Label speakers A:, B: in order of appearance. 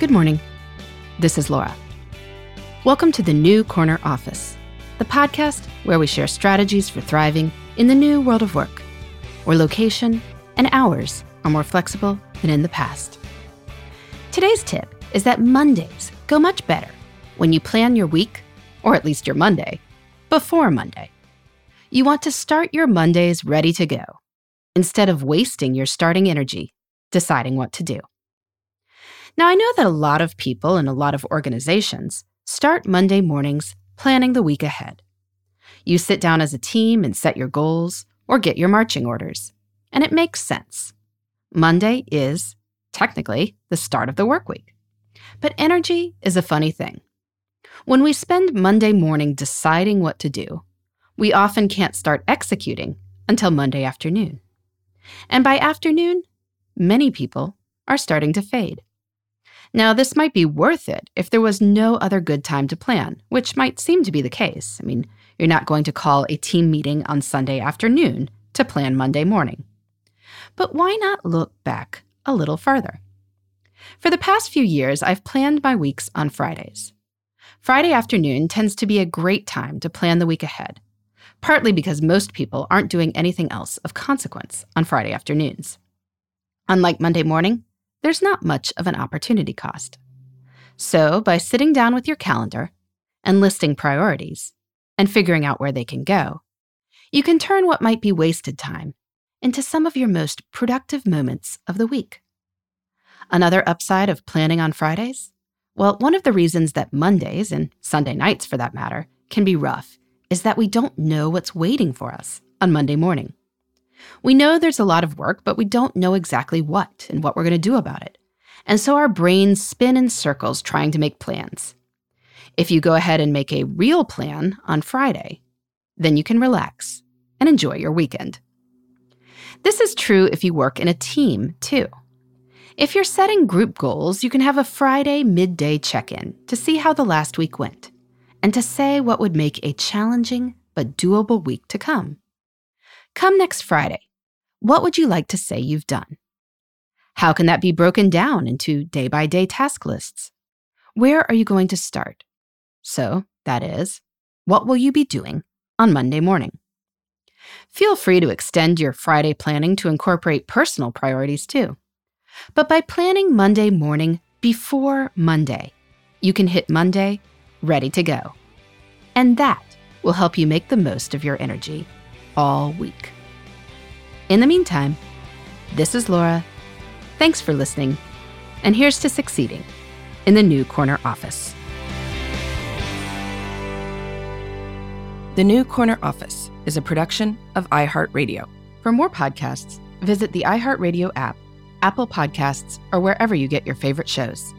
A: Good morning. This is Laura. Welcome to the New Corner Office, the podcast where we share strategies for thriving in the new world of work, where location and hours are more flexible than in the past. Today's tip is that Mondays go much better when you plan your week, or at least your Monday, before Monday. You want to start your Mondays ready to go instead of wasting your starting energy deciding what to do. Now, I know that a lot of people and a lot of organizations start Monday mornings planning the week ahead. You sit down as a team and set your goals or get your marching orders, and it makes sense. Monday is, technically, the start of the work week. But energy is a funny thing. When we spend Monday morning deciding what to do, we often can't start executing until Monday afternoon. And by afternoon, many people are starting to fade. Now, this might be worth it if there was no other good time to plan, which might seem to be the case. I mean, you're not going to call a team meeting on Sunday afternoon to plan Monday morning. But why not look back a little further? For the past few years, I've planned my weeks on Fridays. Friday afternoon tends to be a great time to plan the week ahead, partly because most people aren't doing anything else of consequence on Friday afternoons. Unlike Monday morning, there's not much of an opportunity cost. So, by sitting down with your calendar and listing priorities and figuring out where they can go, you can turn what might be wasted time into some of your most productive moments of the week. Another upside of planning on Fridays? Well, one of the reasons that Mondays, and Sunday nights for that matter, can be rough is that we don't know what's waiting for us on Monday morning. We know there's a lot of work, but we don't know exactly what and what we're going to do about it. And so our brains spin in circles trying to make plans. If you go ahead and make a real plan on Friday, then you can relax and enjoy your weekend. This is true if you work in a team, too. If you're setting group goals, you can have a Friday midday check in to see how the last week went and to say what would make a challenging but doable week to come. Come next Friday. What would you like to say you've done? How can that be broken down into day by day task lists? Where are you going to start? So, that is, what will you be doing on Monday morning? Feel free to extend your Friday planning to incorporate personal priorities too. But by planning Monday morning before Monday, you can hit Monday ready to go. And that will help you make the most of your energy all week. In the meantime, this is Laura. Thanks for listening, and here's to succeeding in the new corner office. The New Corner Office is a production of iHeartRadio. For more podcasts, visit the iHeartRadio app, Apple Podcasts, or wherever you get your favorite shows.